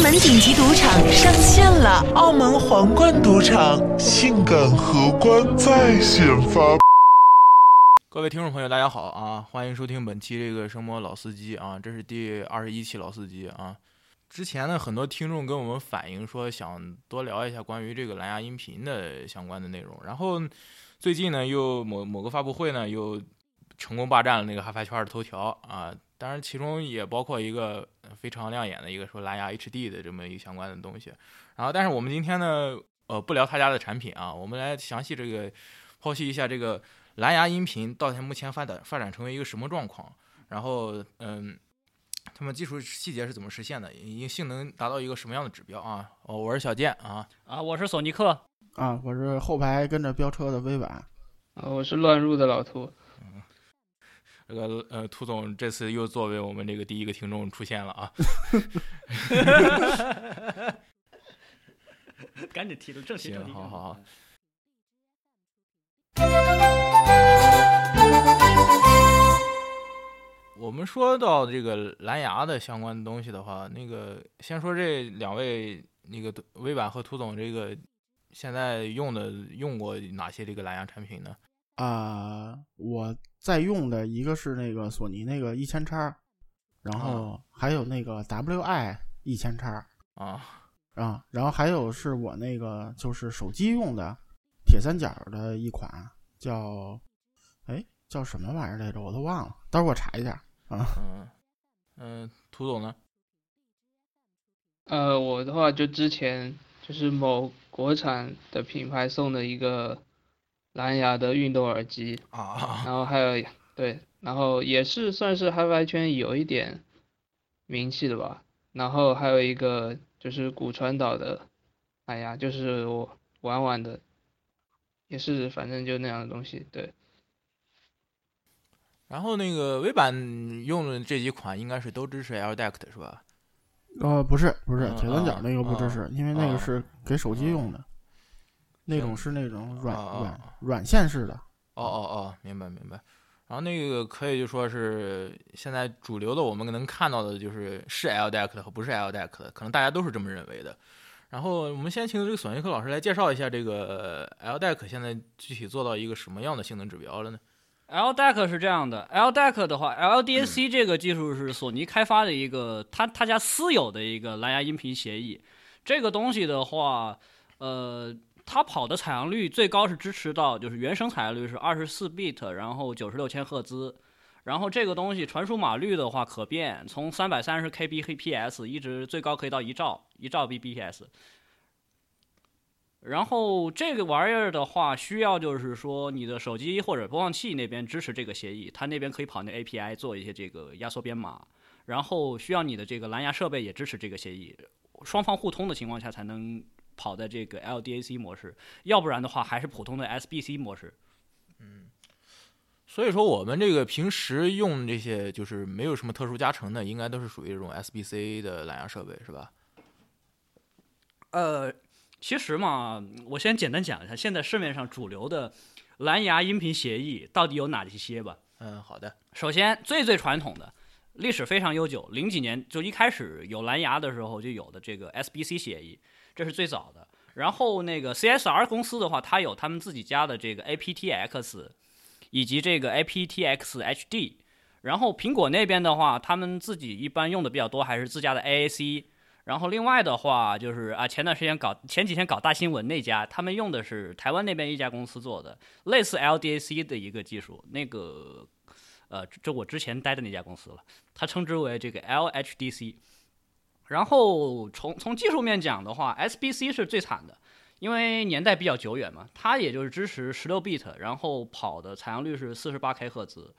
澳门顶级赌场上线了，澳门皇冠赌场性感荷官在线发。各位听众朋友，大家好啊！欢迎收听本期这个声魔老司机啊，这是第二十一期老司机啊。之前呢，很多听众跟我们反映说，想多聊一下关于这个蓝牙音频的相关的内容。然后最近呢，又某某个发布会呢，又成功霸占了那个哈发圈的头条啊。当然，其中也包括一个非常亮眼的一个说蓝牙 HD 的这么一个相关的东西。然后，但是我们今天呢，呃，不聊他家的产品啊，我们来详细这个剖析一下这个蓝牙音频到目前发展发展成为一个什么状况。然后，嗯，他们技术细节是怎么实现的？经性能达到一个什么样的指标啊？哦，我是小健啊啊，我是索尼克啊，我是后排跟着飙车的微婉啊，我是乱入的老图。这个呃，涂总这次又作为我们这个第一个听众出现了啊！赶紧提出正题，行，好好好。我们说到这个蓝牙的相关的东西的话，那个先说这两位，那个微版和涂总，这个现在用的用过哪些这个蓝牙产品呢？啊，我在用的一个是那个索尼那个一千叉，然后还有那个 WI 一千叉啊啊，然后还有是我那个就是手机用的铁三角的一款，叫哎叫什么玩意儿来着？我都忘了，待会儿我查一下啊。嗯嗯，涂总呢？呃，我的话就之前就是某国产的品牌送的一个。蓝牙的运动耳机啊，然后还有对，然后也是算是 HiFi 圈有一点名气的吧。然后还有一个就是骨传导的哎呀，就是我玩玩的，也是反正就那样的东西。对。然后那个微版用的这几款应该是都支持 LDAC 的是吧？呃，不是，不是铁三角那个不支持，因为那个是给手机用的。那种是那种软软软线式的。哦哦哦，明白明白。然后那个可以就说是现在主流的，我们能看到的就是是 LDAC 的和不是 LDAC 的，可能大家都是这么认为的。然后我们先请这个索尼克老师来介绍一下这个 Ldec 现在具体做到一个什么样的性能指标了呢？Ldec 是这样的，Ldec 的话，LDAC 这个技术是索尼开发的一个，他他家私有的一个蓝牙音频协议。这个东西的话，呃。它跑的采样率最高是支持到，就是原生采样率是二十四 bit，然后九十六千赫兹，然后这个东西传输码率的话可变，从三百三十 kbps 一直最高可以到一兆一兆 bps。然后这个玩意儿的话，需要就是说你的手机或者播放器那边支持这个协议，它那边可以跑那 API 做一些这个压缩编码，然后需要你的这个蓝牙设备也支持这个协议，双方互通的情况下才能。跑在这个 LDAC 模式，要不然的话还是普通的 SBC 模式。嗯，所以说我们这个平时用这些就是没有什么特殊加成的，应该都是属于这种 SBC 的蓝牙设备，是吧？呃，其实嘛，我先简单讲一下现在市面上主流的蓝牙音频协议到底有哪一些吧。嗯，好的。首先，最最传统的，历史非常悠久，零几年就一开始有蓝牙的时候就有的这个 SBC 协议。这是最早的，然后那个 CSR 公司的话，它有他们自己家的这个 aptX，以及这个 aptX HD，然后苹果那边的话，他们自己一般用的比较多还是自家的 AAC，然后另外的话就是啊，前段时间搞前几天搞大新闻那家，他们用的是台湾那边一家公司做的类似 LDAC 的一个技术，那个呃，就我之前待的那家公司了，它称之为这个 LHDC。然后从从技术面讲的话，SBC 是最惨的，因为年代比较久远嘛，它也就是支持十六 bit，然后跑的采样率是四十八 K 赫兹，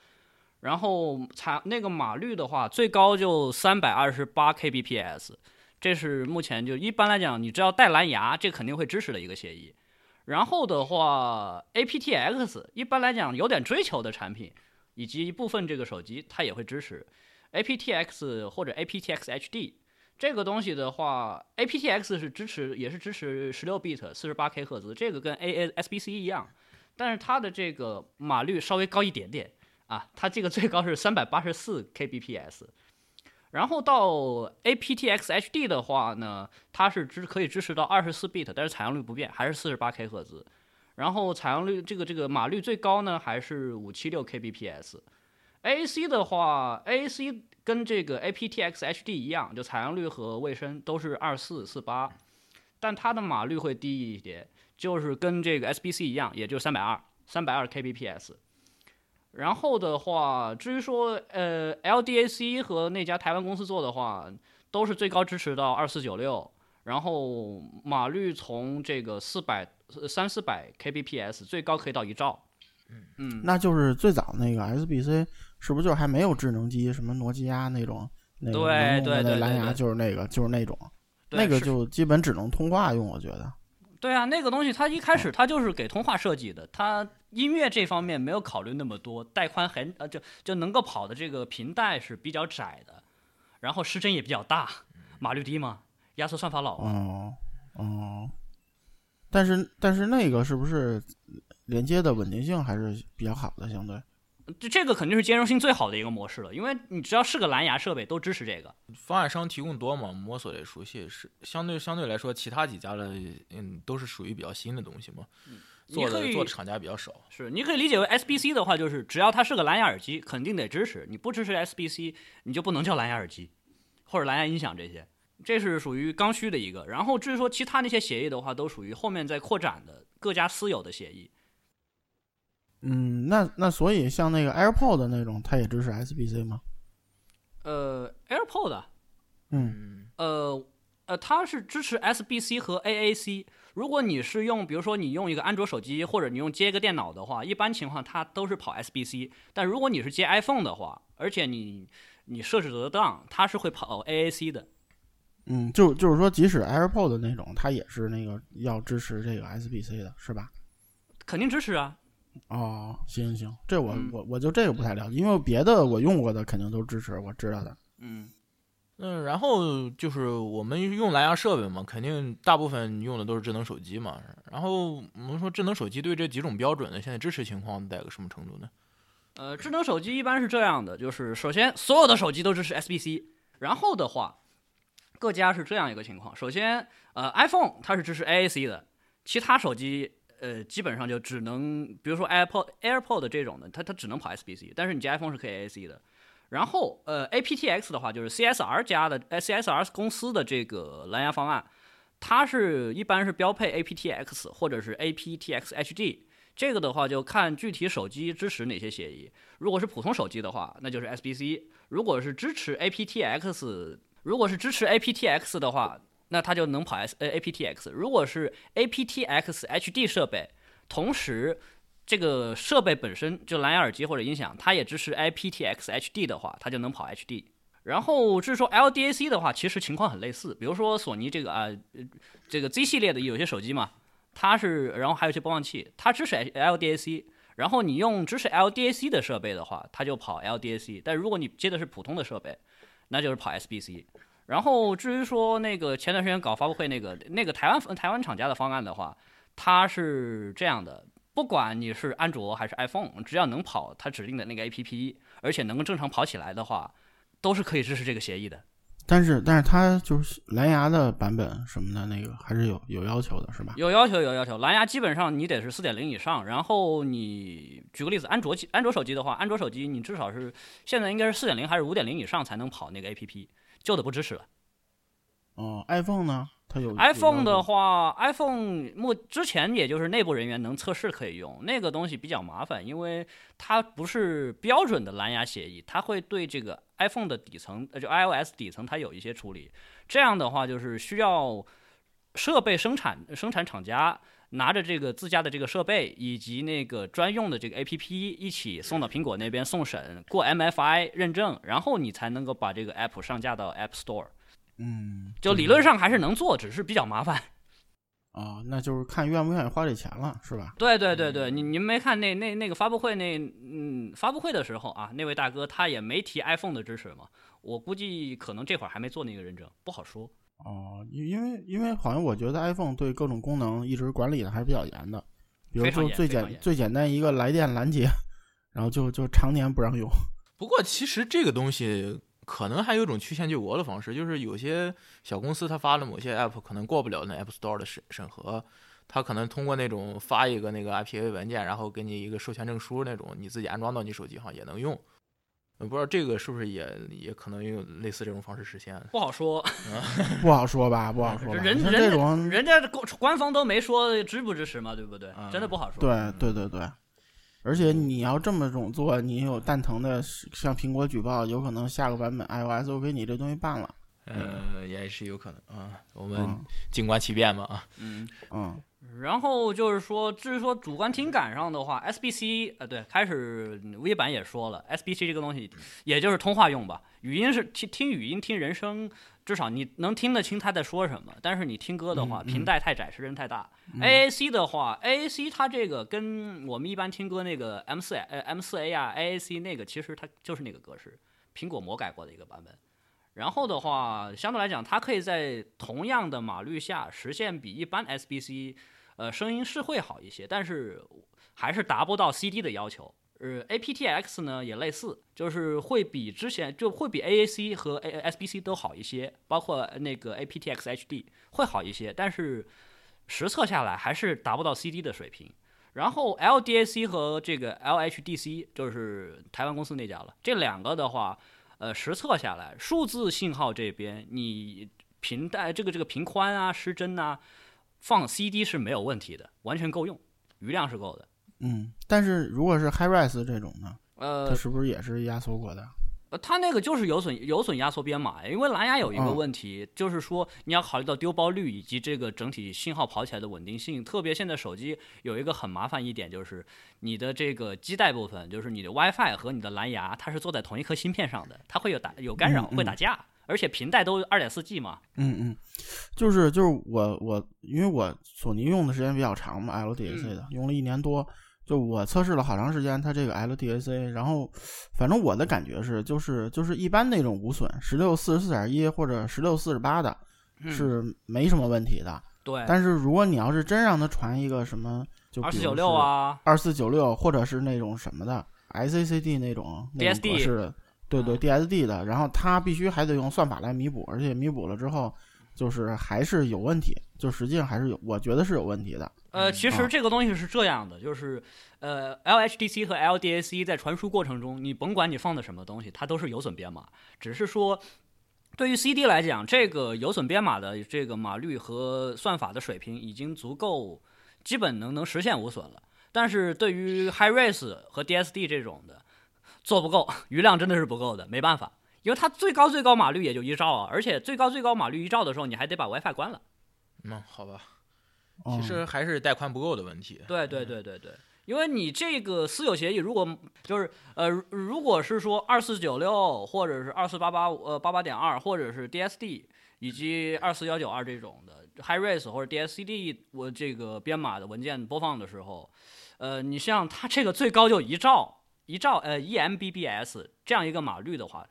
然后采那个码率的话，最高就三百二十八 Kbps，这是目前就一般来讲，你只要带蓝牙，这肯定会支持的一个协议。然后的话，aptX 一般来讲有点追求的产品，以及一部分这个手机它也会支持 aptX 或者 aptX HD。这个东西的话，aptX 是支持，也是支持十六 bit 四十八 K 赫兹，这个跟 A A S B C 一样，但是它的这个码率稍微高一点点啊，它这个最高是三百八十四 Kbps。然后到 aptX HD 的话呢，它是支可以支持到二十四 bit，但是采样率不变，还是四十八 K 赫兹。然后采样率这个这个码率最高呢，还是五七六 kbps。AAC 的话，AAC 跟这个 aptX HD 一样，就采样率和卫生都是二四四八，但它的码率会低一点，就是跟这个 SBC 一样，也就是三百二三百二 kbps。然后的话，至于说呃 LDAC 和那家台湾公司做的话，都是最高支持到二四九六，然后码率从这个四百三四百 kbps 最高可以到一兆。嗯，那就是最早那个 SBC 是不是就还没有智能机，什么诺基亚那种那个对能用的对对那蓝牙就是那个就是那种，那个就基本只能通话用，我觉得。对啊，那个东西它一开始它就是给通话设计的，它音乐这方面没有考虑那么多，带宽很呃就就能够跑的这个频带是比较窄的，然后失真也比较大，码率低嘛，压缩算法老嘛。哦哦，但是但是那个是不是连接的稳定性还是比较好的？相对这这个肯定是兼容性最好的一个模式了，因为你只要是个蓝牙设备都支持这个。方案商提供多嘛，摸索也熟悉，是相对相对来说，其他几家的嗯都是属于比较新的东西嘛，做的做的厂家比较少。是，你可以理解为 SBC 的话，就是只要它是个蓝牙耳机，肯定得支持。你不支持 SBC，你就不能叫蓝牙耳机，或者蓝牙音响这些。这是属于刚需的一个。然后至于说其他那些协议的话，都属于后面在扩展的各家私有的协议。嗯，那那所以像那个 AirPod 那种，它也支持 SBC 吗？呃，AirPod，嗯嗯，呃呃，它是支持 SBC 和 AAC。如果你是用，比如说你用一个安卓手机，或者你用接一个电脑的话，一般情况它都是跑 SBC。但如果你是接 iPhone 的话，而且你你设置得当，它是会跑 AAC 的。嗯，就就是说，即使 AirPod 那种，它也是那个要支持这个 SBC 的，是吧？肯定支持啊。哦，行行，这我、嗯我我就这个不太了解，因为别的我用过的肯定都支持，我知道的。嗯，嗯，然后就是我们用蓝牙设备嘛，肯定大部分用的都是智能手机嘛。然后我们说智能手机对这几种标准的现在支持情况在个什么程度呢？呃，智能手机一般是这样的，就是首先所有的手机都支持 SBC，然后的话，各家是这样一个情况。首先，呃，iPhone 它是支持 AAC 的，其他手机呃基本上就只能，比如说 AirPod、AirPod 这种的，它它只能跑 SBC，但是你接 iPhone 是可以 AAC 的。然后，呃，aptX 的话就是 CSR 加的，呃，CSR 公司的这个蓝牙方案，它是一般是标配 aptX 或者是 aptX HD。这个的话就看具体手机支持哪些协议。如果是普通手机的话，那就是 SBC；如果是支持 aptX，如果是支持 aptX 的话，那它就能跑 S 呃 aptX。如果是 aptX HD 设备，同时这个设备本身就蓝牙耳机或者音响，它也支持 aptX HD 的话，它就能跑 HD。然后至于说 LDAC 的话，其实情况很类似，比如说索尼这个啊、这个 Z 系列的有些手机嘛，它是，然后还有一些播放器，它支持 LDAC，然后你用支持 LDAC 的设备的话，它就跑 LDAC，但如果你接的是普通的设备，那就是跑 SBC。然后至于说那个前段时间搞发布会那个那个台湾台湾厂家的方案的话，它是这样的，不管你是安卓还是 iPhone，只要能跑它指定的那个 APP，而且能够正常跑起来的话，都是可以支持这个协议的。但是但是它就是蓝牙的版本什么的那个还是有有要求的，是吧？有要求，有要求。蓝牙基本上你得是四点零以上，然后你举个例子，安卓机安卓手机的话，安卓手机你至少是现在应该是四点零还是五点零以上才能跑那个 APP，旧的不支持了。哦，iPhone 呢？它有 iPhone 的话，iPhone 目之前也就是内部人员能测试可以用，那个东西比较麻烦，因为它不是标准的蓝牙协议，它会对这个 iPhone 的底层，呃，就 iOS 底层它有一些处理。这样的话，就是需要设备生产生产厂家拿着这个自家的这个设备以及那个专用的这个 APP 一起送到苹果那边送审，过 MFI 认证，然后你才能够把这个 app 上架到 App Store。嗯，就理论上还是能做，只是比较麻烦。啊，那就是看愿不愿意花这钱了，是吧？对对对对，你你们没看那那那个发布会那嗯发布会的时候啊，那位大哥他也没提 iPhone 的支持嘛，我估计可能这会儿还没做那个认证，不好说。哦，因因为因为好像我觉得 iPhone 对各种功能一直管理的还是比较严的，比如说最简最简单一个来电拦截，然后就就常年不让用。不过其实这个东西可能还有一种曲线救国的方式，就是有些小公司它发了某些 app 可能过不了那 App Store 的审审核，它可能通过那种发一个那个 IPA 文件，然后给你一个授权证书那种，你自己安装到你手机上也能用。我不知道这个是不是也也可能用类似这种方式实现。不好说，不好说吧，不好说吧。人人家这种，人家官官方都没说支不支持嘛，对不对？嗯真的不好说。对对对对。而且你要这么种做，你有蛋疼的向苹果举报，有可能下个版本 iOS 就给你这东西办了。呃，也是有可能啊，我们嗯静观其变吧啊。嗯，嗯然后就是说，至于说主观听感上的话，SBC 呃，对，开始 V 版也说了，SBC 这个东西也就是通话用吧，语音是听听语音听人声，至少你能听得清他在说什么。但是你听歌的话，频带太窄，时间太大。AAC 的话，AAC 它这个跟我们一般听歌那个 M 四呃 M 四 A 啊，AAC 那个其实它就是那个格式，苹果魔改过的一个版本。然后的话，相对来讲，它可以在同样的码率下实现比一般 SBC，呃，声音是会好一些，但是还是达不到 CD 的要求。呃，aptX 呢也类似，就是会比之前就会比 AAC 和 A SBC 都好一些，包括那个 aptX HD 会好一些，但是实测下来还是达不到 CD 的水平。然后 LDAC 和这个 LHDC 就是台湾公司那家了，这两个的话，呃，实测下来，数字信号这边你频带这个这个频宽啊、失真啊，放 CD 是没有问题的，完全够用，余量是够的。嗯。但是如果是 HiRes 这种呢，呃它呃，是不是也是压缩过的？呃它那个就是有损有损压缩编码，因为蓝牙有一个嗯问题，就是说你要考虑到丢包率以及这个整体信号跑起来的稳定性。特别现在手机有一个很麻烦一点，就是你的这个基带部分，就是你的 WiFi 和你的蓝牙，它是坐在同一颗芯片上的，它会有打有干扰，会打架。而且频带都二点四 G 嘛，嗯嗯，就是就是我我因为我索尼用的时间比较长嘛，LDAC 嗯的、用了一年多，就我测试了好长时间它这个 LDAC，然后反正我的感觉是就是就是一般那种无损十六四十四点一或者十六四十八的嗯、是没什么问题的，对，但是如果你要是真让它传一个什么就二四九六，啊，二四九六或者是那种什么的 SACD 那种那种格式的，对对啊 DSD 的，然后它必须还得用算法来弥补，而且弥补了之后，就是还是有问题，就实际上还是有，我觉得是有问题的。呃，其啊实这个东西是这样的，就是呃，LHDC 和 LDAC 在传输过程中，你甭管你放的什么东西，它都是有损编码，只是说。对于 CD 来讲，这个有损编码的这个码率和算法的水平已经足够，基本能能实现无损了。但是对于 HiRes 和 DSD 这种的，做不够，余量真的是不够的，没办法，因为它最高最高码率也就一兆啊，而且最高最高码率一兆的时候，你还得把 WiFi 关了。嗯，好吧，嗯其实还是带宽不够的问题。对对对对对，因为你这个私有协议，如果就是呃，如如果是说二四九六或者是二四八八呃八八点二，或者是 DSD 以及二四幺九二这种的 HiRes 或者 DSCD 我这个编码的文件播放的时候，呃，你像它这个最高就一兆一兆呃 eMBBS 这样一个码率的话，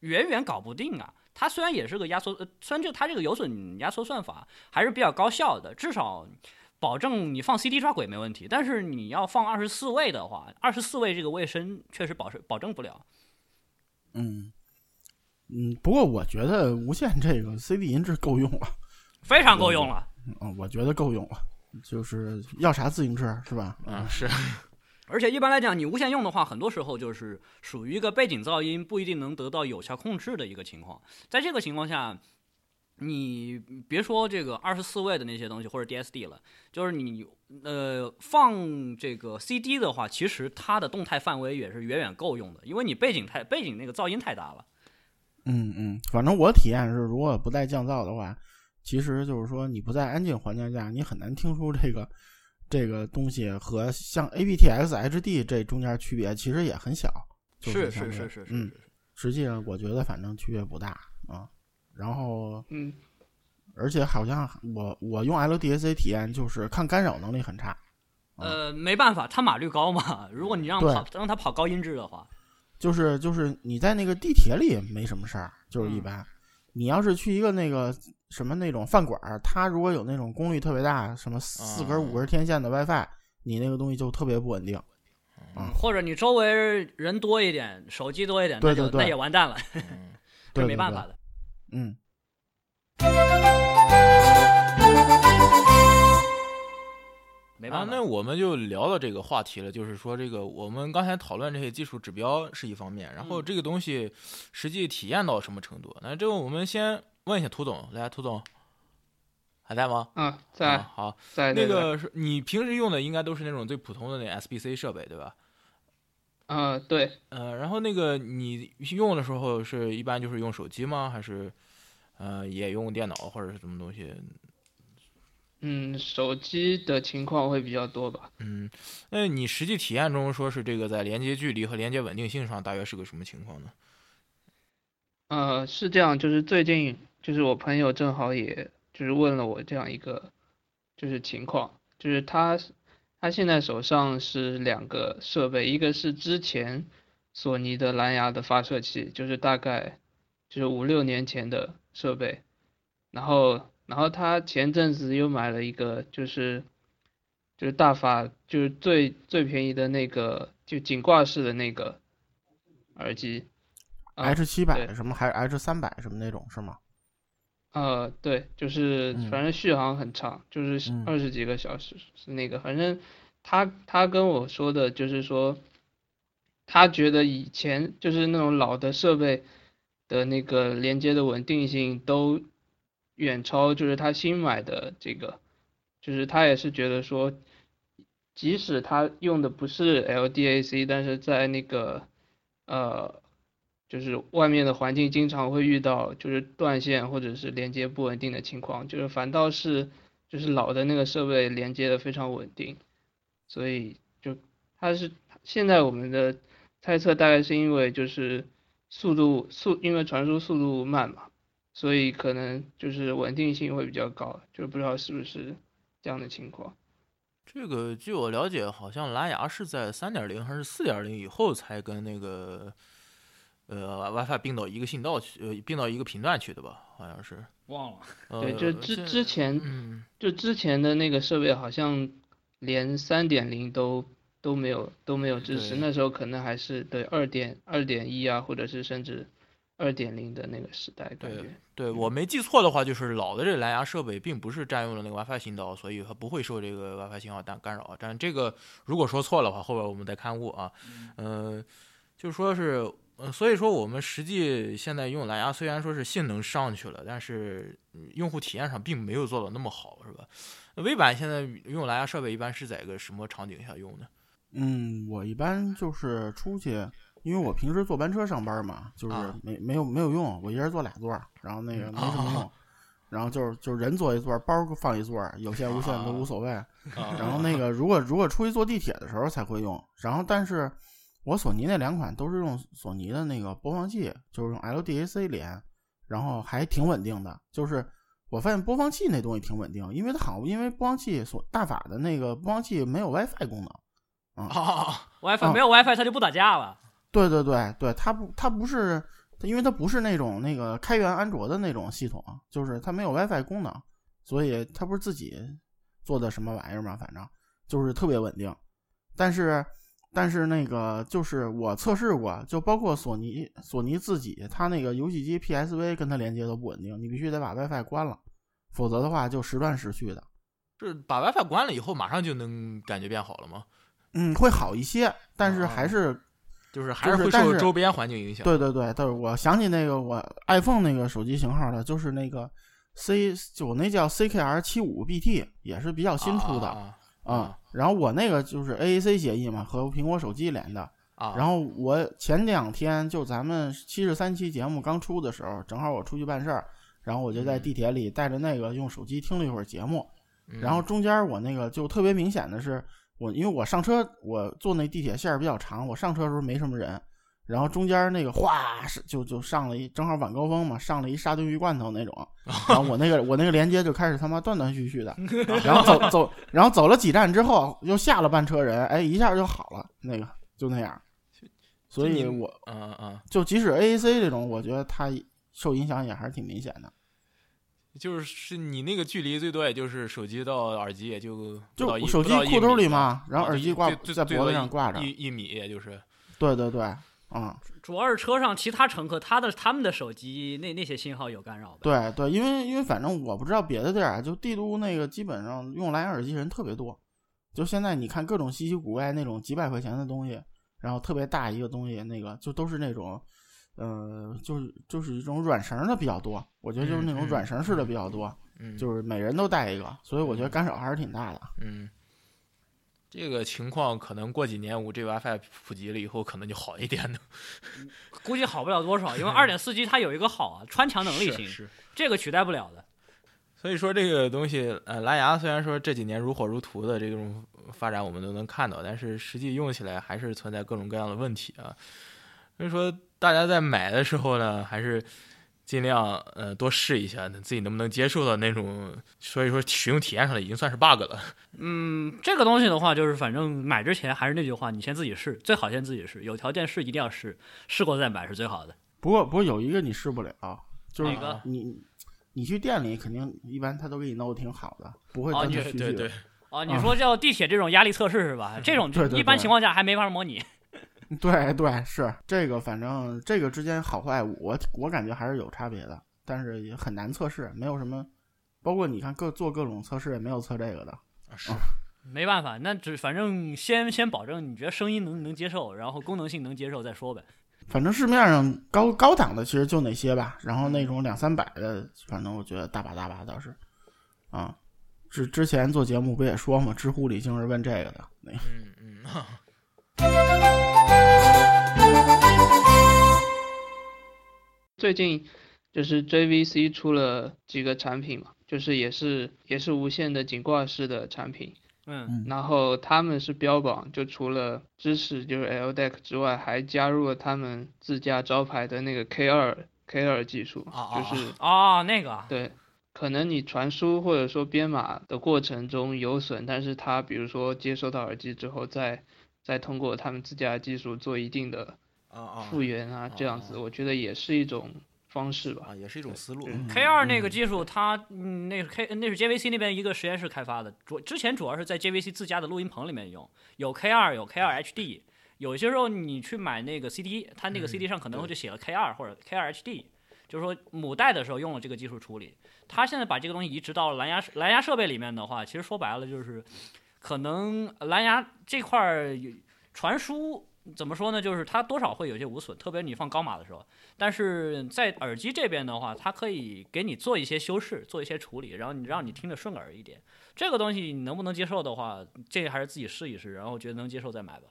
远远搞不定啊。它虽然也是个压缩，呃，虽然就它这个有损压缩算法还是比较高效的，至少保证你放 CD 抓轨没问题，但是你要放二十四位的话，二十四位这个位深确实保证保证不了。嗯嗯，不过我觉得无线这个 CD 音质够用了，非常够用了，嗯，我觉得够用了，就是要啥自行车是吧？嗯，是，而且一般来讲，你无线用的话，很多时候就是属于一个背景噪音不一定能得到有效控制的一个情况。在这个情况下，你别说这个二十四位的那些东西或者 DSD 了，就是你呃放这个 CD 的话，其实它的动态范围也是远远够用的，因为你背景太背景那个噪音太大了。嗯嗯，反正我体验是，如果不带降噪的话，其实就是说你不在安静环境下，你很难听出这个这个东西和像 aptX HD 这中间区别其实也很小。就是是是是是嗯，实际上我觉得反正区别不大啊。然后嗯，而且好像我我用 LDAC 体验就是抗干扰能力很差。呃，没办法，它码率高嘛。如果你让对跑让它跑高音质的话，就是就是你在那个地铁里没什么事儿，就是一嗯般。你要是去一个那个什么那种饭馆儿，它如果有那种功率特别大，什么四根啊五根天线的 WiFi，你那个东西就特别不稳定。啊或者你周围人多一点，手机多一点，那就对对对那也完蛋了。这没办法的。嗯啊，没办法。那我们就聊到这个话题了，就是说这个我们刚才讨论这些技术指标是一方面，然后嗯这个东西实际体验到什么程度？那这个我们先问一下涂总，来，涂总还在吗？嗯，在啊、好，在在那个是你平时用的应该都是那种最普通的那 SBC 设备，对吧？啊，对，呃，然后那个你用的时候是一般就是用手机吗？还是呃也用电脑或者是什么东西？嗯，手机的情况会比较多吧。嗯，那你实际体验中说是这个在连接距离和连接稳定性上大约是个什么情况呢？呃，是这样，就是最近就是我朋友正好也就是问了我这样一个就是情况，就是他他现在手上是两个设备，一个是之前索尼的蓝牙的发射器，就是大概就是五六年前的设备，然后然后他前阵子又买了一个就是就是大法就是最最便宜的那个就颈挂式的那个耳机。啊，H 七百什么还是 H 三百什么那种是吗？呃，对，就是嗯反正续航很长，就是嗯二十几个小时是那个，反正他他跟我说的就是说，他觉得以前就是那种老的设备的那个连接的稳定性都远超就是他新买的这个，就是他也是觉得说，即使他用的不是 LDAC，但是在那个呃。就是外面的环境经常会遇到就是断线或者是连接不稳定的情况，就是反倒是就是老的那个设备连接的非常稳定，所以就它是现在我们的猜测大概是因为就是速度速因为传输速度慢嘛，所以可能就是稳定性会比较高，就不知道是不是这样的情况。这个据我了解，好像蓝牙是在三点零还是四点零以后才跟那个呃 WiFi 并到一个信道去，呃并到一个频段去的吧？好像是。忘了，呃、对，就之之前嗯，就之前的那个设备好像连三点零都都没有都没有支持，那时候可能还是对二点二点一啊，或者是甚至二点零的那个时代感对觉。对我没记错的话，就是老的这蓝牙设备并不是占用了那个 WiFi 信道，所以它不会受这个 WiFi 信号干干扰。但这个如果说错了的话，后边我们再刊物啊。嗯、就说是，呃，所以说我们实际现在用蓝牙，虽然说是性能上去了，但是嗯用户体验上并没有做到那么好，是吧？微版现在用蓝牙设备一般是在一个什么场景下用的？嗯，我一般就是出去，因为我平时坐班车上班嘛，就是啊没没有没有用，我一人坐俩座儿，然后那个没什么用，啊然后就是就是人坐一座，包放一座儿，有线无线都无所谓。啊然后那个如果如果出去坐地铁的时候才会用，然后但是我索尼那两款都是用索尼的那个播放器，就是用 LDAC 连，然后还挺稳定的。就是我发现播放器那东西挺稳定，因为它好，因为播放器所大法的那个播放器没有 WiFi 功能。啊 WiFi 啊没有 WiFi 它就不打架了。对对对对，它不它不是，因为它不是那种那个开源安卓的那种系统，就是它没有 WiFi 功能，所以它不是自己做的什么玩意儿嘛，反正就是特别稳定。但是但是那个就是我测试过，就包括索尼索尼自己，它那个游戏机 PSV 跟它连接都不稳定，你必须得把 WiFi 关了，否则的话就时断时续的。是把 WiFi 关了以后，马上就能感觉变好了吗？嗯，会好一些，但是还是就是还是但是受周边环境影响。对对对，但是我想起那个我 iPhone 那个手机型号了，就是那个 C 就我那叫 CKR 七五 BT，也是比较新出的啊啊、然后我那个就是 AAC 协议嘛，和苹果手机连的。啊，然后我前两天就咱们七十三期节目刚出的时候，正好我出去办事儿，然后我就在地铁里带着那个用手机听了一会儿节目，嗯。然后中间我那个就特别明显的是，我因为我上车，我坐那地铁线儿比较长，我上车的时候没什么人，然后中间那个哗是就就上了一正好晚高峰嘛，上了一沙丁鱼罐头那种，然后我那个我那个连接就开始他妈断断续续的，然后走走，然后走了几站之后又下了半车人，哎一下就好了，那个就那样，所以我嗯嗯，就即使 AAC 这种，我觉得它受影响也还是挺明显的。就是是你那个距离最多也就是手机到耳机也就就手机裤兜里嘛，然后耳机挂在脖子上挂着，一一米，也就是。对对对，啊、啊、主要是车上其他乘客他的他们的手机那那些信号有干扰呗。对对，因为因为反正我不知道别的地儿啊，就帝都那个基本上用蓝牙耳机人特别多。就现在你看各种稀奇古怪那种几百块钱的东西，然后特别大一个东西，那个就都是那种，呃，就是就是一种软绳的比较多。我觉得就是那种嗯嗯软绳式的比较多，嗯，就是每人都带一个，所以我觉得干扰还是挺大的。嗯，这个情况可能过几年五 G WiFi 普及了以后，可能就好一点的。估计好不了多少，因为二点四 G 它有一个好啊，穿墙能力行。这个取代不了的。所以说这个东西，呃，蓝牙虽然说这几年如火如荼的这种发展，我们都能看到，但是实际用起来还是存在各种各样的问题啊。所以说大家在买的时候呢，还是尽量呃多试一下，自己能不能接受到那种，所以说使用体验上已经算是 bug 了。嗯，这个东西的话，就是反正买之前还是那句话，你先自己试，最好先自己试，有条件试一定要试，试过再买是最好的。不过不过有一个你试不了，就是哪个你你去店里肯定一般他都给你弄的挺好的，不会断哦你断续续的。对对，啊，你说叫地铁这种压力测试是吧？这种就对对一般情况下还没法模拟。对对是这个，反正这个之间好坏我我感觉还是有差别的，但是也很难测试，没有什么，包括你看各做各种测试也没有测这个的。啊是没办法，那只反正先先保证你觉得声音能能接受，然后功能性能接受再说呗。反正市面上高高档的其实就那些吧，然后那种两三百的，反正我觉得大把大把倒是，啊，之之前做节目不也说嘛，知乎里经是问这个的，那个嗯嗯。最近就是 JVC 出了几个产品嘛，就是也是也是无线的颈挂式的产品，嗯，嗯。然后他们是标榜，就除了支持就是 LDAC 之外，还加入了他们自家招牌的那个 K 二 K 二技术，就是哦，那个啊对，可能你传输或者说编码的过程中有损，但是它比如说接收到耳机之后，再再通过他们自家的技术做一定的复原啊，这样子，我觉得也是一种方式吧。啊，也是一种思路。嗯。K 二那个技术它，嗯，那是 K 那是 JVC 那边一个实验室开发的，主之前主要是在 JVC 自家的录音棚里面用，有 K 二有 K 二 HD，有些时候你去买那个 CD，它那个嗯 CD 上可能会就写了 K 二或者 K 二 HD，就是说母带的时候用了这个技术处理。它现在把这个东西移植到蓝牙蓝牙设备里面的话，其实说白了就是，可能蓝牙这块儿有传输怎么说呢？就是它多少会有些无损，特别你放高码的时候。但是在耳机这边的话，它可以给你做一些修饰，做一些处理，然后你让你听着顺耳一点。这个东西你能不能接受的话，这个还是自己试一试，然后觉得能接受再买吧。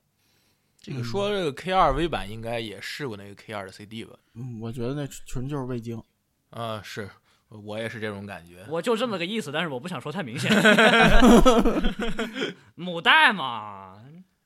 这个说这个 K 二 V 版应该也试过那个 K 二的 CD 吧？嗯，我觉得那纯就是味精。啊，是我也是这种感觉。我就这么个意思，但是我不想说太明显。母带嘛，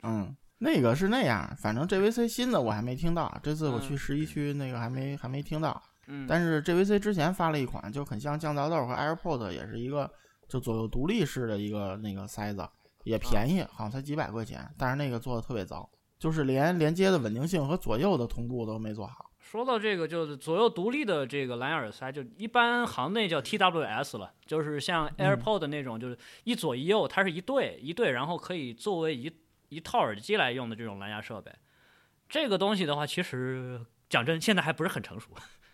嗯，那个是那样，反正 JVC 新的我还没听到，这次我嗯去十一区那个还没还没听到。嗯，但是 JVC 之前发了一款就很像降噪豆和 AirPod，也是一个就左右独立式的一个那个塞子，也便宜，好像才几百块钱，但是那个做的特别糟，就是连连接的稳定性和左右的同步都没做好。说到这个，就是左右独立的这个蓝牙耳塞，就一般行内叫 TWS 了，就是像 AirPod 那种，就是一左一右，它是一对一对，然后可以作为一一套耳机来用的这种蓝牙设备。这个东西的话，其实讲真，现在还不是很成熟，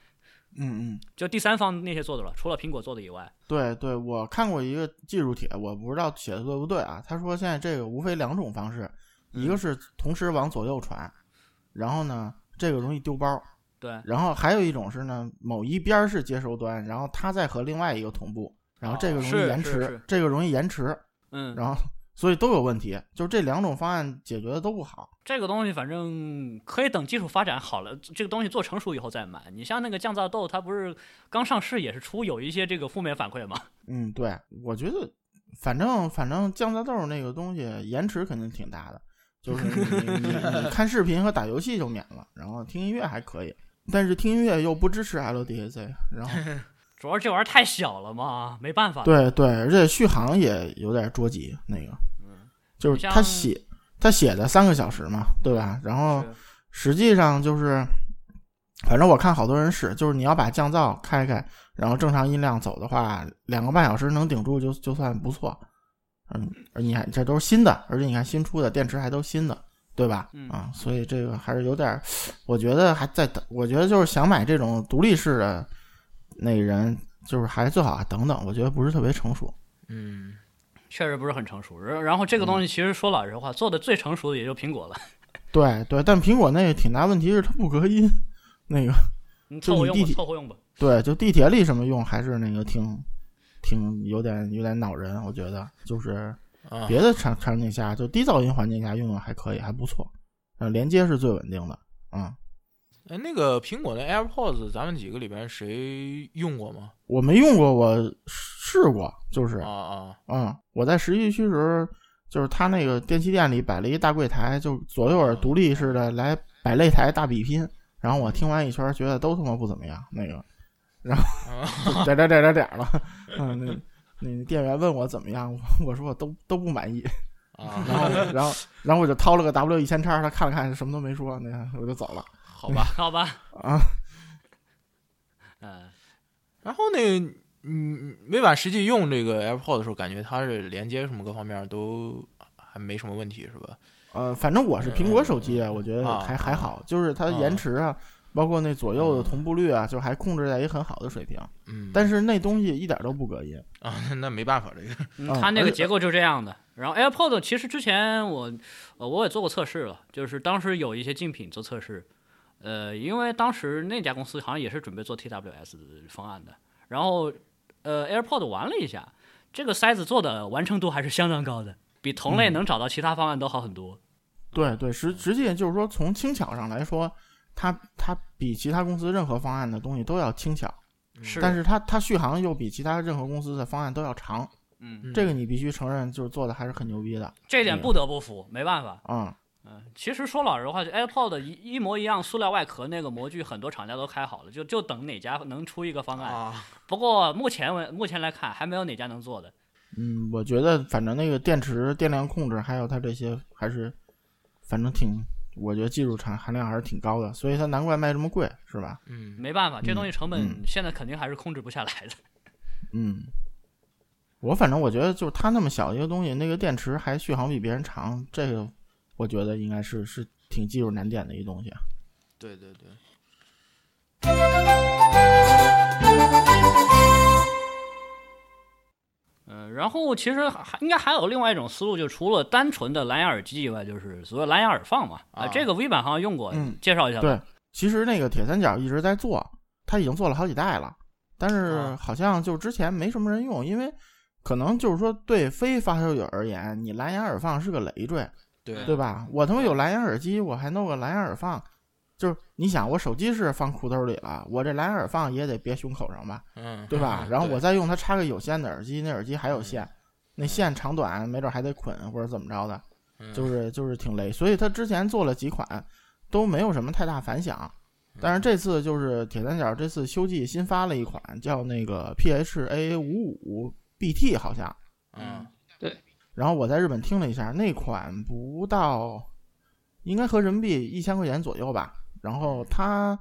嗯嗯，就第三方那些做的了，除了苹果做的以外，对对，我看过一个技术帖，我不知道写的对不对啊。他说现在这个无非两种方式，一个是同时往左右传，然后呢这个容易丢包，对，然后还有一种是呢某一边儿是接收端，然后它再和另外一个同步，然后这个容易延迟，这个容易延迟，嗯，然后所以都有问题，就是这两种方案解决的都不好。这个东西反正可以等技术发展好了，这个东西做成熟以后再买。你像那个降噪豆，它不是刚上市也是出有一些这个负面反馈吗？嗯，对，我觉得反正反正降噪豆那个东西延迟肯定挺大的，就是你你你你看视频和打游戏就免了，然后听音乐还可以，但是听音乐又不支持 LDAC，然后主要这玩意儿太小了嘛，没办法。对对，而且续航也有点捉急，那个就是他写他写的三个小时嘛，对吧？然后实际上就是，反正我看好多人使，就是你要把降噪开开，然后正常音量走的话，两个半小时能顶住就就算不错。嗯，而你看这都是新的，而且你看新出的电池还都新的，对吧？嗯啊，所以这个还是有点儿，我觉得还在等，我觉得就是想买这种独立式的那人，就是还最好还等等，我觉得不是特别成熟。嗯，确实不是很成熟。然然后这个东西其实说老实话，做的最成熟的也就苹果了，对对，但苹果那个挺大问题是它不隔音，那个你凑合用吧，就地铁凑合用吧。对，就地铁里什么用还是那个挺挺有点有点恼人，我觉得就是啊，别的场场景下，就低噪音环境下用用还可以，还不错。呃，连接是最稳定的，嗯。哎，那个苹果的 AirPods，咱们几个里边谁用过吗？我没用过，我试过，就是，啊啊，嗯，我在实习区时，就是他那个电器店里摆了一大柜台，就左右耳独立式的来摆擂台大比拼。然后我听完一圈，觉得都他妈不怎么样，那个，然后 点点点点点了。嗯，那那店员问我怎么样，我我说我都都不满意。啊，然后然后然后我就掏了个 W 一千叉，他看了看，什么都没说，那个我就走了。好吧。好吧，啊，嗯，然后那个，嗯，微软实际用这个 AirPod 的时候，感觉它是连接什么各方面都还没什么问题，是吧？呃，反正我是苹果手机啊，我觉得啊还还好，就是它的延迟啊，包括那左右的同步率啊，就还控制在一个很好的水平。嗯，但是那东西一点都不隔音。啊，那没办法，这个，它那个结构就这样的。然后 AirPod 其实之前我呃我也做过测试了，就是当时有一些竞品做测试，呃，因为当时那家公司好像也是准备做 TWS 方案的，然后呃 AirPod 玩了一下，这个塞子做的完成度还是相当高的，比同类嗯能找到其他方案都好很多。对对，实实际就是说，从轻巧上来说，它它比其他公司任何方案的东西都要轻巧，是，但是它它续航又比其他任何公司的方案都要长。嗯，这个你必须承认，就是做的还是很牛逼的。嗯这点不得不服，没办法。嗯，嗯，其实说老实话，就 AirPod 一一模一样塑料外壳那个模具，很多厂家都开好了，就就等哪家能出一个方案。啊，不过目前为目前来看，还没有哪家能做的。嗯，我觉得反正那个电池电量控制，还有它这些，还是反正挺，我觉得技术产含量还是挺高的，所以它难怪卖这么贵，是吧？嗯，没办法，这东西成嗯本现在肯定还是控制不下来的。嗯，我反正我觉得就是它那么小一个东西，那个电池还续航比别人长，这个我觉得应该是是挺技术难点的一东西啊。对对对，嗯，然后其实还应该还有另外一种思路，就除了单纯的蓝牙耳机以外，就是所谓蓝牙耳放嘛。啊，啊这个 V 版好像用过，嗯介绍一下。对，其实那个铁三角一直在做，它已经做了好几代了，但是啊好像就之前没什么人用，因为可能就是说对非发烧友而言，你蓝牙耳放是个累赘，对对吧？我他妈有蓝牙耳机，我还弄个蓝牙耳放，就是你想，我手机是放裤兜里了，我这蓝牙耳放也得别胸口上吧，嗯，对吧？然后我再用它插个有线的耳机，那耳机还有嗯线，那线长短没准还得捆或者怎么着的，嗯就是就是挺累。所以他之前做了几款都没有什么太大反响，但是这次就是铁三角这次秋季新发了一款叫那个 PHA 五五 BT 好像，嗯然后我在日本听了一下，那款不到，应该合人民币一千块钱左右吧。然后它，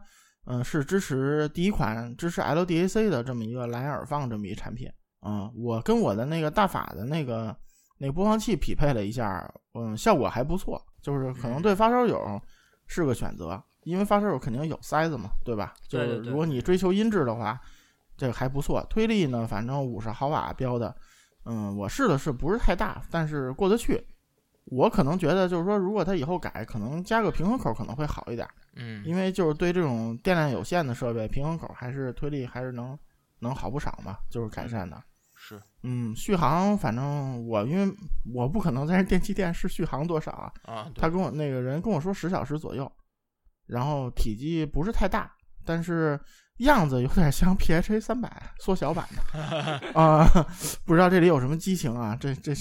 嗯、是支持第一款支持 LDAC 的这么一个蓝牙耳放这么一产品。嗯，我跟我的那个大法的那个那个播放器匹配了一下，嗯，效果还不错，就是可能对发烧友是个选择，因为发烧友肯定有塞子嘛，对吧？就是如果你追求音质的话，这个还不错。推力呢，反正五十毫瓦标的。嗯，我试的是不是太大，但是过得去。我可能觉得就是说，如果它以后改，可能加个平衡口可能会好一点，嗯，因为就是对这种电量有限的设备，平衡口还是推力还是能能好不少嘛，就是改善的。是，嗯，续航反正我因为我不可能在电器店试续航多少啊，啊，他跟我那个人跟我说十小时左右，然后体积不是太大，但是样子有点像 PHA 三百缩小版的 啊、不知道这里有什么激情啊？这这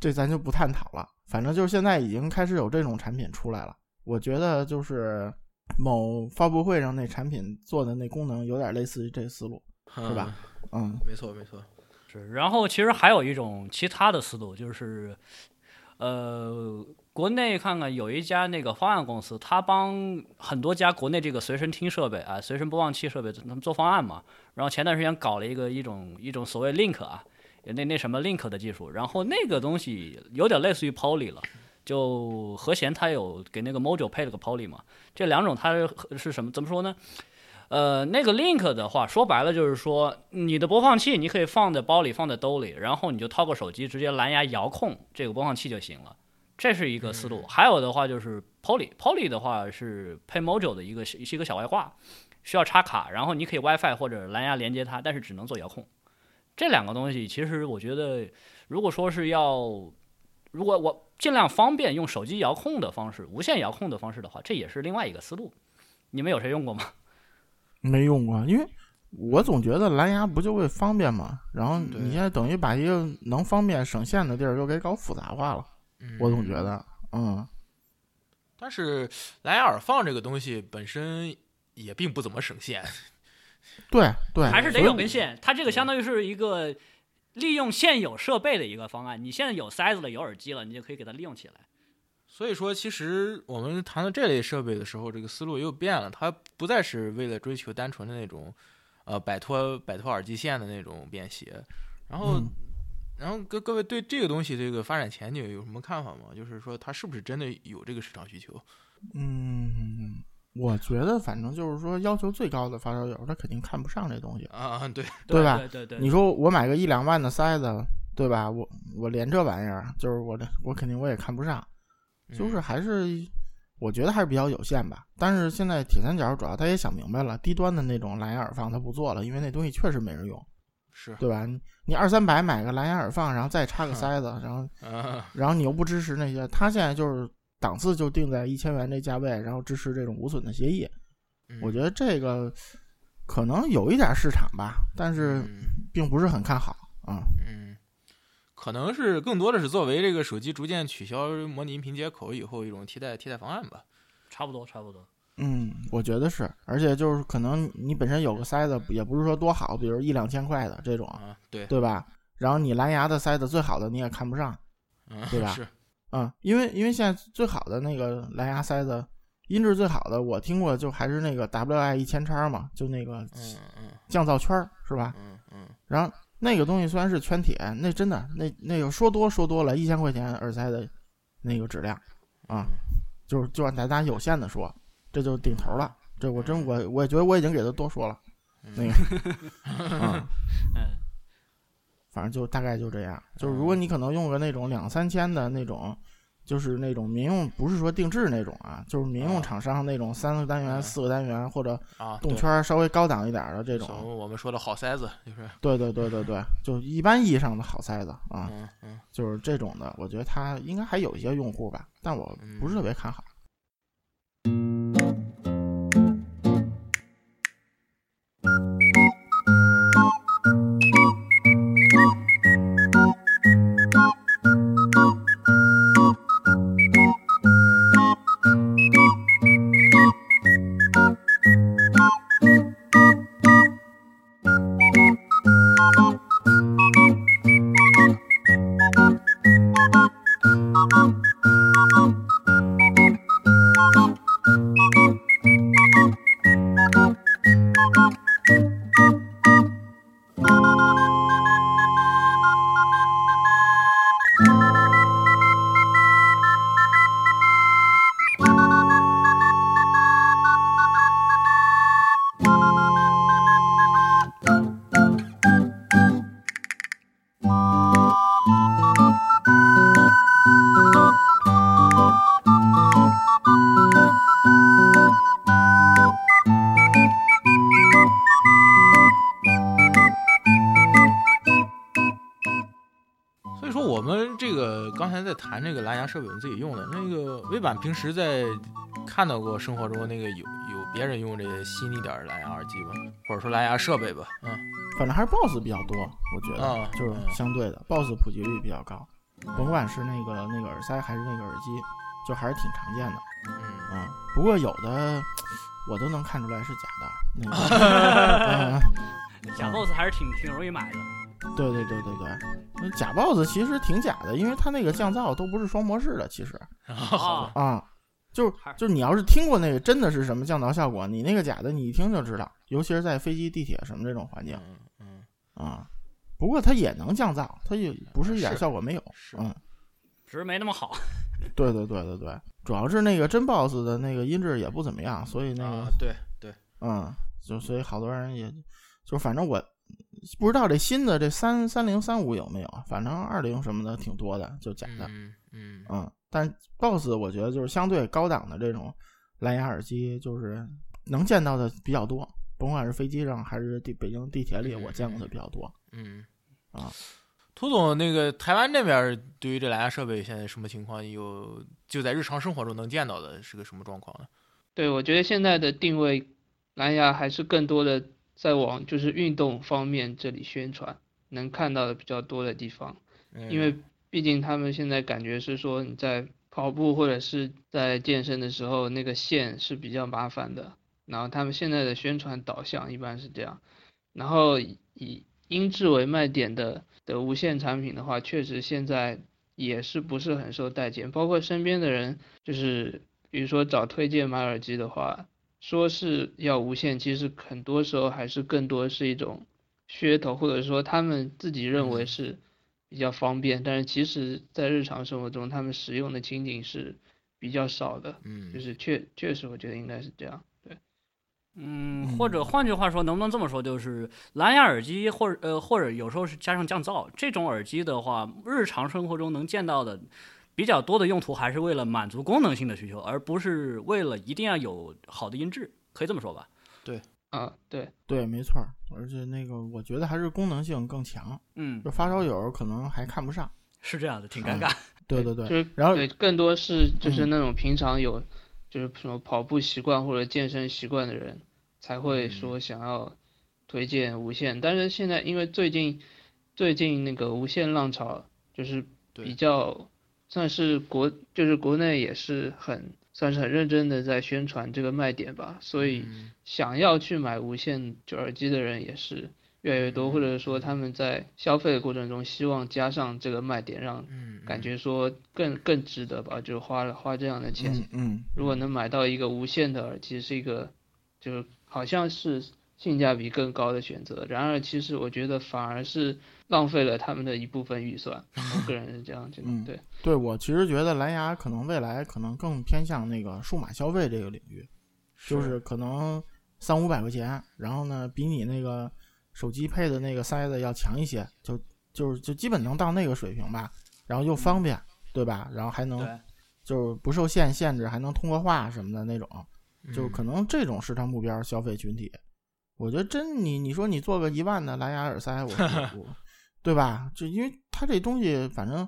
这咱就不探讨了。反正就是现在已经开始有这种产品出来了，我觉得就是某发布会上那产品做的那功能有点类似于这个思路，是吧？嗯嗯？没错没错，是，然后其实还有一种其他的思路，就是，呃，国内看看有一家那个方案公司，他帮很多家国内这个随身听设备啊、随身播放器设备，他们做方案嘛。然后前段时间搞了一个一种一种所谓 Link 啊，那那什么 Link 的技术，然后那个东西有点类似于 Poly 了。就和弦它有给那个 Mojo 配了个 Poly 嘛，这两种它是是什么？怎么说呢？呃，那个 Link 的话，说白了就是说，你的播放器你可以放在包里，放在兜里，然后你就掏个手机，直接蓝牙遥控这个播放器就行了。这是一个思路。还有的话就是 Poly，Poly 的话是配 Mojo 的一个是一个小外挂，需要插卡，然后你可以 WiFi 或者蓝牙连接它，但是只能做遥控。这两个东西其实我觉得，如果说是要，如果我尽量方便用手机遥控的方式，无线遥控的方式的话，这也是另外一个思路。你们有谁用过吗？没用过，因为我总觉得蓝牙不就为方便嘛，然后你现在等于把一个能方便省线的地儿又给搞复杂化了，我总觉得，嗯，但是蓝牙耳放这个东西本身也并不怎么省线。对对，还是得有根线。它这个相当于是一个利用现有设备的一个方案。你现在有塞子了，有耳机了，你就可以给它利用起来。所以说，其实我们谈到这类设备的时候，这个思路又变了，它不再是为了追求单纯的那种，呃，摆脱摆脱耳机线的那种便携。然后，嗯然后各各位对这个东西这个发展前景有什么看法吗？就是说，它是不是真的有这个市场需求？嗯，我觉得反正就是说要求最高的发烧友，他肯定看不上这东西。啊，对，对吧对对对，你说我买个一两万的塞子，对吧？我我连这玩意儿，就是我的，我肯定我也看不上。就是嗯还是我觉得还是比较有限吧。但是现在铁三角主要他也想明白了，低端的那种蓝牙耳放他不做了，因为那东西确实没人用，是，对吧？你你二三百买个蓝牙耳放，然后再插个塞子，然后 啊，然后你又不支持那些，他现在就是档次就定在一千元这价位，然后支持这种无损的协议。我觉得得这个可能有一点市场吧，但是并不是很看好啊。嗯，可能是更多的是作为这个手机逐渐取消模拟音频接口以后一种替代替代方案吧。差不多差不多。嗯，我觉得是，而且就是可能你本身有个塞子，也不是说多好，比如一两千块的这种，啊，对，对吧？然后你蓝牙的塞子最好的你也看不上，嗯，对吧 是，嗯，因为因为现在最好的那个蓝牙塞子，音质最好的我听过就还是那个 WI 一千叉嘛，就那个降噪圈儿是吧？嗯嗯，然后那个东西虽然是圈铁，那真的那那个说多说多了，一千块钱耳塞的那个质量啊，就是就按咱家有限的说，这就顶头了。这我真我我也觉得我已经给他多说了，那个啊，嗯，反正就大概就这样。就是如果你可能用个那种两三千的那种，就是那种民用，不是说定制那种啊，就是民用厂商那种三个单元、嗯四个单元或者啊，动圈稍微高档一点的这种，我们说的好塞子，就是，对对对对对，就一般意义上的好塞子啊。就是这种的，我觉得它应该还有一些用户吧，但我不是特别看好。设备，我们自己用的。那个微版，平时在看到过生活中那个有有别人用这些新一点的蓝牙耳机吧，或者说蓝牙设备吧，嗯。反正还是 BOSS 比较多，我觉得、啊就是嗯。相对的、BOSS 普及率比较高，甭管是那个那个耳塞还是那个耳机，就还是挺常见的嗯。啊。不过有的我都能看出来是假的，那个，嗯，假 BOSS 还是挺挺容易买的。对对对对对，那假 BOSS 其实挺假的，因为它那个降噪都不是双模式的，其实啊，啊。就是就是你要是听过那个真的是什么降噪效果，你那个假的你一听就知道，尤其是在飞机、地铁什么这种环境嗯嗯啊。不过它也能降噪，它也不是一点效果没有。是嗯，只是没那么好。对对对对对，主要是那个真 BOSS 的那个音质也不怎么样，所以那个、啊，对对，嗯，就所以好多人也就反正我不知道这新的这三三零三五有没有，反正二零什么的挺多的，就假的。嗯嗯嗯，但 BOSS 我觉得就是相对高档的这种蓝牙耳机，就是能见到的比较多，甭管是飞机上还是地北京地铁里，我见过的比较多。嗯啊，涂总，那个台湾这边对于这蓝牙设备现在什么情况？有就在日常生活中能见到的是个什么状况呢？对，我觉得现在的定位蓝牙还是更多的在往就是运动方面这里宣传，能看到的比较多的地方，因为毕竟他们现在感觉是说你在跑步或者是在健身的时候，那个线是比较麻烦的，然后他们现在的宣传导向一般是这样，然后以音质为卖点的的无线产品的话，确实现在也是不是很受待见，包括身边的人就是。比如说找推荐买耳机的话，说是要无线，其实很多时候还是更多是一种噱头，或者说他们自己认为是比较方便，但是其实在日常生活中他们使用的情景是比较少的。嗯，就是确确实，我觉得应该是这样。对，嗯，或者换句话说，能不能这么说，就是蓝牙耳机或者呃或者有时候是加上降噪这种耳机的话，日常生活中能见到的。比较多的用途还是为了满足功能性的需求，而不是为了一定要有好的音质，可以这么说吧？对，啊，对，对，没错。而且那个，我觉得还是功能性更强。嗯，就发烧友可能还看不上。是这样的，挺尴尬。对对对，就是然后对更多是就是那种平常有就是什么跑步习惯或者健身习惯的人才会说想要推荐无线，但是现在因为最近最近那个无线浪潮就是比较。算是国就是国内也是很算是很认真的在宣传这个卖点吧，所以想要去买无线就耳机的人也是越来越多，或者说他们在消费的过程中希望加上这个卖点，让感觉说更更值得吧，就花了花这样的钱。嗯，如果能买到一个无线的耳机，是一个就是好像是性价比更高的选择。然而，其实我觉得反而是。浪费了他们的一部分预算，我个人是这样觉得。嗯，对，对我其实觉得蓝牙可能未来可能更偏向那个数码消费这个领域，就是可能三五百块钱，然后呢，比你那个手机配的那个塞子要强一些，就就是就基本能到那个水平吧，然后又方便，对吧？然后还能就是不受限限制，还能通过话什么的那种，就可能这种市场目标消费群体，我觉得真你你说你做个一万的蓝牙耳塞，我我。对吧？就因为它这东西，反正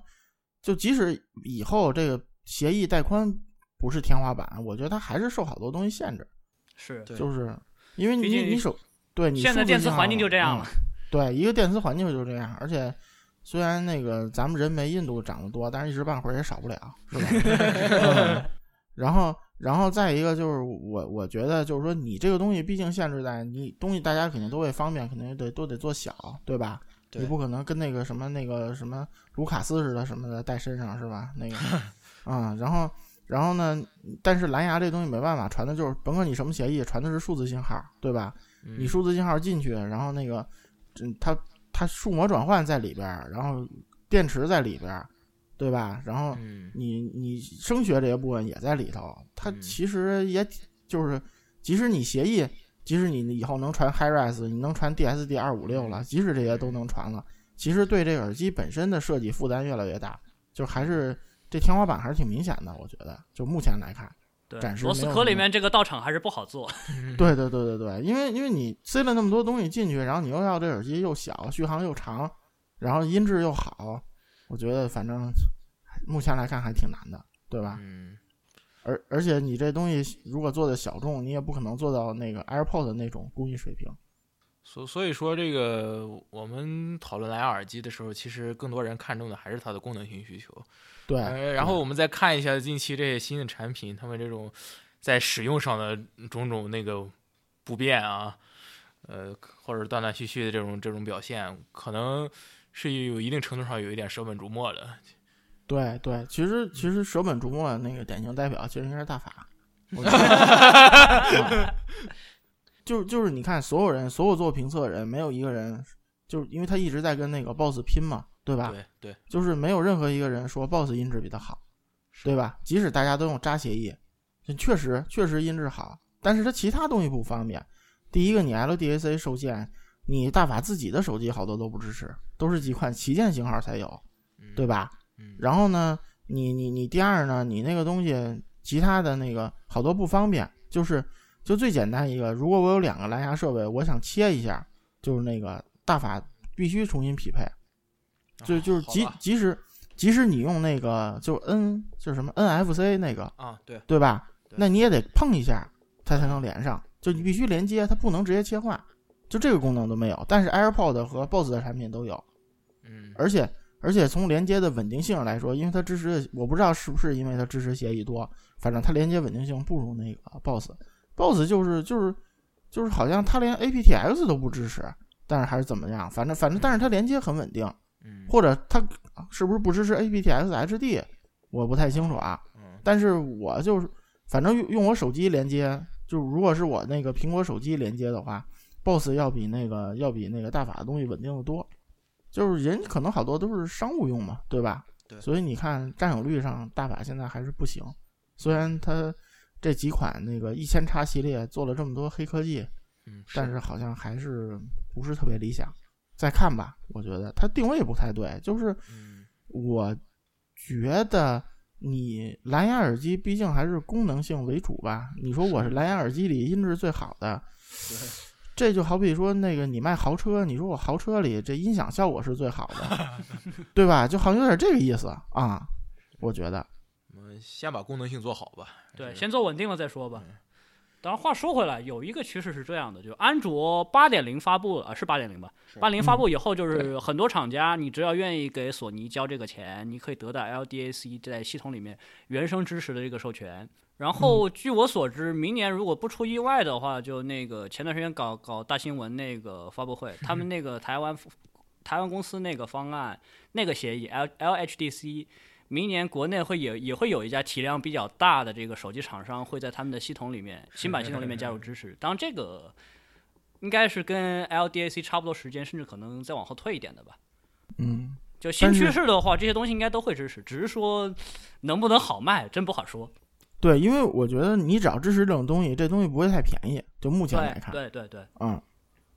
就即使以后这个协议带宽不是天花板，我觉得它还是受好多东西限制。是，就是因为你你手对你现在电磁环境就这样了。对，一个电磁环境就这样，而且虽然那个咱们人没印度长得多，但是一时半会儿也少不了，是吧？然后，然后再一个就是我我觉得就是说，你这个东西毕竟限制在你东西，大家肯定都会方便，肯定得都得做小，对吧？你不可能跟那个什么那个什么卢卡斯似的什么的带身上是吧？那个 啊，然后然后呢？但是蓝牙这东西没办法，传的就是甭管你什么协议，传的是数字信号，对吧？你数字信号进去，然后那个嗯，它它数模转换在里边，然后电池在里边，对吧？然后你你声学这些部分也在里头，它其实也就是即使你协议。即使你以后能传 HiRes，你能传 DSD 二五六了，即使这些都能传了，其实对这个耳机本身的设计负担越来越大，就还是这天花板还是挺明显的，我觉得，就目前来看，暂时螺丝壳里面这个道场还是不好做。对对对对对，因为因为你塞了那么多东西进去，然后你又要这耳机又小，续航又长，然后音质又好，我觉得反正目前来看还挺难的，对吧？嗯。而而且你这东西如果做的小众，你也不可能做到那个 AirPods 那种工艺水平。所所以说，这个我们讨论蓝牙耳机的时候，其实更多人看重的还是它的功能性需求。对。然后我们再看一下近期这些新的产品，他们这种在使用上的种种那个不便啊，呃，或者断断续续的这种这种表现，可能是有一定程度上有一点舍本逐末的。对对，其实其实舍本逐末那个典型代表，其实应该是大法。就就是你看，所有人所有做评测的人，没有一个人，就是因为他一直在跟那个 BOSS 拼嘛，对吧？对对，就是没有任何一个人说 BOSS 音质比他好，对吧？即使大家都用渣协议，确实确实音质好，但是它其他东西不方便。第一个，你 LDAC 受限，你大法自己的手机好多都不支持，都是几款旗舰型号才有，对吧？嗯，然后呢，你你你第二呢，你那个东西其他的那个好多不方便，就是就最简单一个，如果我有两个蓝牙设备，我想切一下，就是那个大法必须重新匹配，就就是即即使即使你用那个就 N 就是什么 NFC 那个，啊，对，对吧？对。那你也得碰一下，它才能连上，就你必须连接，它不能直接切换，就这个功能都没有。但是 AirPod 和 BOSS 的产品都有，嗯，而且而且从连接的稳定性上来说，因为它支持的，我不知道是不是因为它支持协议多，反正它连接稳定性不如那个 BOSS。BOSS 就是就是就是好像它连 aptX 都不支持，但是还是怎么样，反正反正但是它连接很稳定，嗯，或者它是不是不支持 aptX HD，我不太清楚啊。嗯，但是我就是反正用用我手机连接，就如果是我那个苹果手机连接的话，BOSS 要比那个要比那个大法的东西稳定的多。就是人可能好多都是商务用嘛，对吧？对所以你看占有率上，大法现在还是不行。虽然它这几款那个一千叉系列做了这么多黑科技，嗯，但是好像还是不是特别理想。再看吧，我觉得它定位不太对，就是嗯，我觉得你蓝牙耳机毕竟还是功能性为主吧。你说我是蓝牙耳机里音质最好的，这就好比说那个你卖豪车，你说我豪车里这音响效果是最好的，对吧？就好像有点这个意思啊，我觉得。我们先把功能性做好吧。对，先做稳定了再说吧嗯。当然，话说回来，有一个趋势是这样的，就安卓八点零发布了，啊是八点零吧？八零发布以后，就是很多厂家，你只要愿意给索尼交这个钱，你可以得到 LDAC 在系统里面原生支持的这个授权。然后，据我所知，明年如果不出意外的话，就那个前段时间搞搞大新闻那个发布会，他们 那个台湾台湾公司那个方案那个协议 L LHDC。明年国内会也也会有一家体量比较大的这个手机厂商会在他们的系统里面新版系统里面加入支持。当然，这个应该是跟 LDAC 差不多时间，甚至可能再往后退一点的吧。嗯，就新趋势的话，这些东西应该都会支持，只是说能不能好卖，真不好说。对，因为我觉得你只要支持这种东西，这东西不会太便宜。就目前来看，对对对，嗯，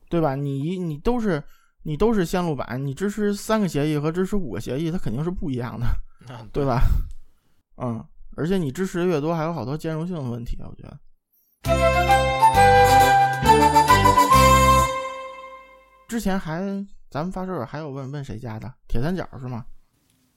对吧？你你都是你都是线路板，你支持三个协议和支持五个协议，它肯定是不一样的，啊对吧？嗯，而且你支持的越多，还有好多兼容性的问题啊，我觉得。之前还咱们发售还有问问谁家的铁三角是吗？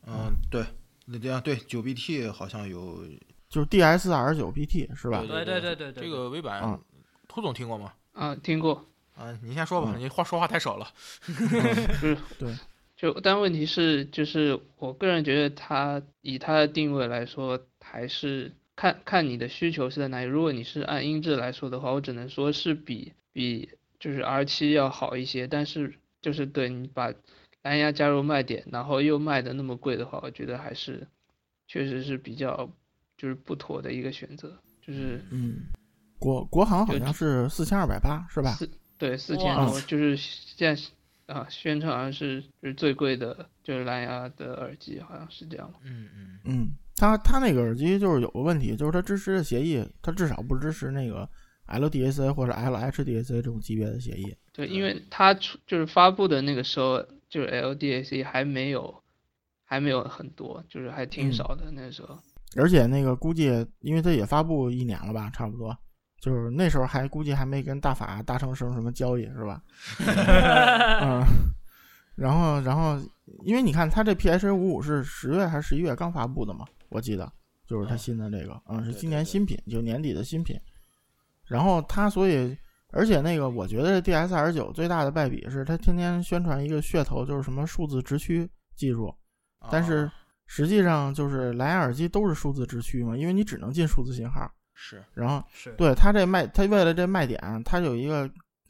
嗯，对，那这样对九 BT 好像有就是 DSR 九 BT 是吧？对对对对对这个微版嗯，涂总听过吗？啊，听过，啊，你先说吧，嗯你话说话太少了。就 是 对，就但问题是，就是我个人觉得它以它的定位来说，还是看看你的需求是在哪里。如果你是按音质来说的话，我只能说是比比就是 R 七要好一些，但是就是对你把蓝牙加入卖点，然后又卖的那么贵的话，我觉得还是确实是比较就是不妥的一个选择，就是嗯，国国行好像是四千二百八是吧？四对四千多，就是现在啊宣称好像是就是最贵的就是蓝牙的耳机，好像是这样。嗯嗯嗯，它它那个耳机就是有个问题，就是它支持的协议，它至少不支持那个 LDAC 或者 LHDAC 这种级别的协议。对，因为它出就是发布的那个时候，就是 LDAC 还没有还没有很多，就是还挺嗯少的那时候。而且那个估计，因为它也发布一年了吧，差不多，就是那时候还估计还没跟大法达成什么什么交易，是吧？嗯，然后然后，因为你看它这 PH 五五是十月还是十一月刚发布的嘛，我记得就是它嗯新的这个，嗯，是今年新品，就年底的新品。然后它所以，而且那个我觉得 DSR 九最大的败笔是它天天宣传一个噱头，就是什么数字直驱技术，但是啊实际上就是蓝牙耳机都是数字直驱嘛，因为你只能进数字信号。是然后是对他这卖，他为了这卖点，他有一个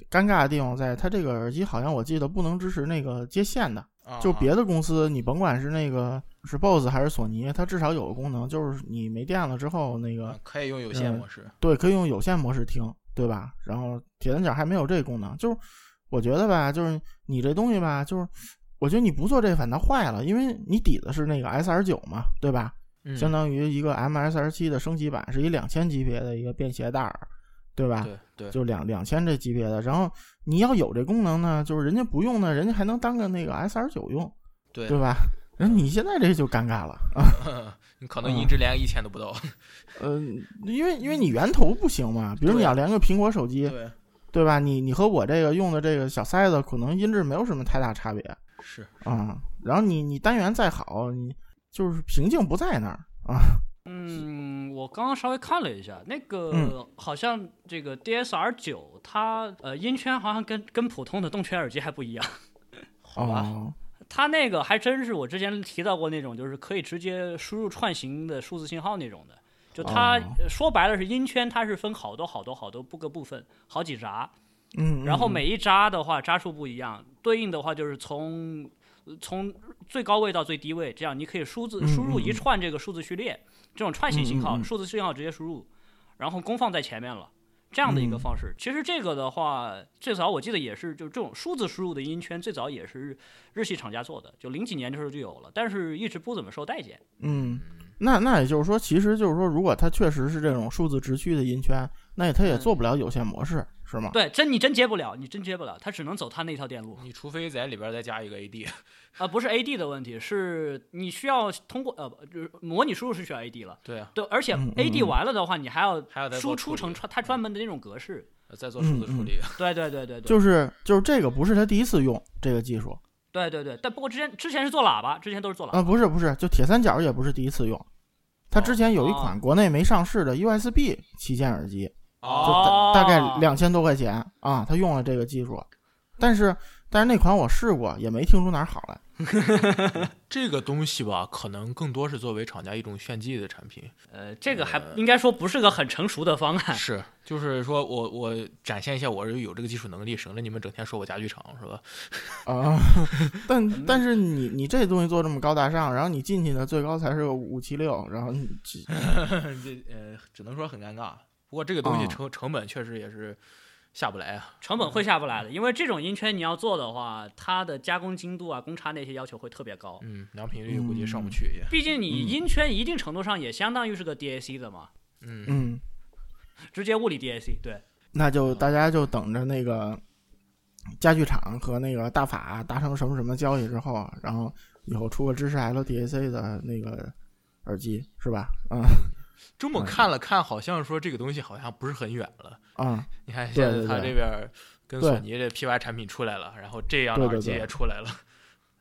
尴尬的地方在，他这个耳机好像我记得不能支持那个接线的，啊就别的公司你甭管是那个是 BOSS 还是索尼，它至少有个功能，就是你没电了之后那个啊可以用有线嗯模式。对，可以用有线模式听，对吧？然后铁三角还没有这个功能，就是我觉得吧，就是你这东西吧，就是我觉得你不做这反倒坏了，因为你底子是那个 S R 九嘛，对吧？嗯相当于一个 MSR 七的升级版，是一两千级别的一个便携带儿，对吧？对对，就两两千这级别的。然后你要有这功能呢，就是人家不用呢，人家还能当个那个 SR 九用，对对吧？人你现在这就尴尬了啊，你可能音质连一千都不到。呃，因为因为你源头不行嘛，比如你要连个苹果手机，对，对吧？你你和我这个用的这个小塞子，可能音质没有什么太大差别是啊。然后你你单元再好，你就是瓶颈不在那儿啊。嗯，我刚刚稍微看了一下，那个、嗯好像这个 DSR 九，它呃音圈好像跟跟普通的动圈耳机还不一样。好吧哦，它那个还真是我之前提到过那种，就是可以直接输入串行的数字信号那种的。就它、说白了是音圈，它是分好多好多好多不个部分，好几闸，嗯，嗯然后每一闸的话闸数不一样，对应的话就是从从最高位到最低位，这样你可以数字嗯输入一串这个数字序列，这种串行信号，数字信号直接输入，然后功放在前面了。这样的一个嗯方式，其实这个的话，最早我记得也是，就这种数字输入的音圈，最早也是日系厂家做的，就零几年的时候就有了，但是一直不怎么受待见。嗯，那那也就是说，其实就是说，如果它确实是这种数字直驱的音圈，那它也嗯做不了有线模式，是吗？对，真你真接不了，你真接不了，他只能走他那条电路。你除非在里边再加一个 AD，啊、不是 AD 的问题，是你需要通过呃，就是模拟输入是需要 AD 了。对啊，对，而且 AD 嗯完了的话，你还要还要再输出成它它专门的那种格式。再做数字处理。对对对对对，就是就是这个不是他第一次用这个技术对对对。但不过之前之前是做喇叭，之前都是做喇叭。啊，不是不是，就铁三角也不是第一次用，它之前有一款哦国内没上市的 USB 旗舰耳机，大大概两千多块钱啊，他用了这个技术，但是但是那款我试过，也没听出哪儿好来。这个东西吧，可能更多是作为厂家一种炫技的产品。呃，这个还应该说不是个很成熟的方案。是，就是说我我展现一下我是有这个技术能力，省得你们整天说我家具厂是吧？啊，但但是你你这东西做这么高大上，然后你进去呢，最高才是个五七六，然后这 呃，只能说很尴尬。不过这个东西啊成成本确实也是下不来啊。成本会下不来的，因为这种音圈你要做的话，它的加工精度啊、公差那些要求会特别高。嗯，良品率估计上不去也。毕竟你嗯音圈一定程度上也相当于是个 DAC 的嘛，嗯，嗯，直接物理 DAC。对，那就大家就等着那个家具厂和那个大法达成什么什么交易之后，然后以后出个支持 LDAC 的那个耳机是吧？嗯这么看了看，好像说这个东西好像不是很远了。啊、你看现在它对对这边跟索尼这 PY 产品出来了，然后这样的耳机也出来了，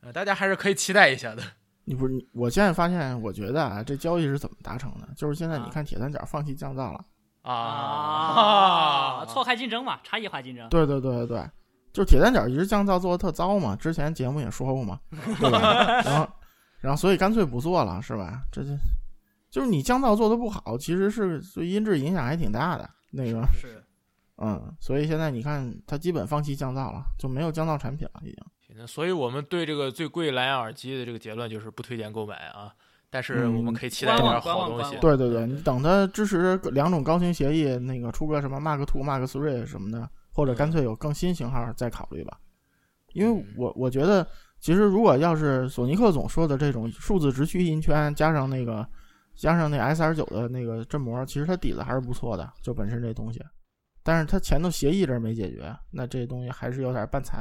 呃，大家还是可以期待一下的。你不是，我现在发现，我觉得啊，这交易是怎么达成的？就是现在你啊看铁三角放弃降噪了，啊错开竞争嘛，差异化竞争。对对对对对，就是铁三角一直降噪做的特糟嘛，之前节目也说过嘛，对吧？然后然后所以干脆不做了，是吧？这就就是你降噪做的不好，其实是对音质影响还挺大的。那个，是，嗯，所以现在你看，它基本放弃降噪了，就没有降噪产品了，已经。那所以我们对这个最贵蓝牙耳机的这个结论就是不推荐购买啊。但是我们可以期待一点好东西。对对对，你等它支持两种高清协议，那个出个什么 Mark Two、Mark Three 什么的，或者干脆有更新型号再考虑吧。因为我我觉得，其实如果要是索尼克总说的这种数字直驱音圈，加上那个加上那 S R 九的那个振膜，其实它底子还是不错的，就本身这东西。但是它前头协议这没解决，那这东西还是有点半残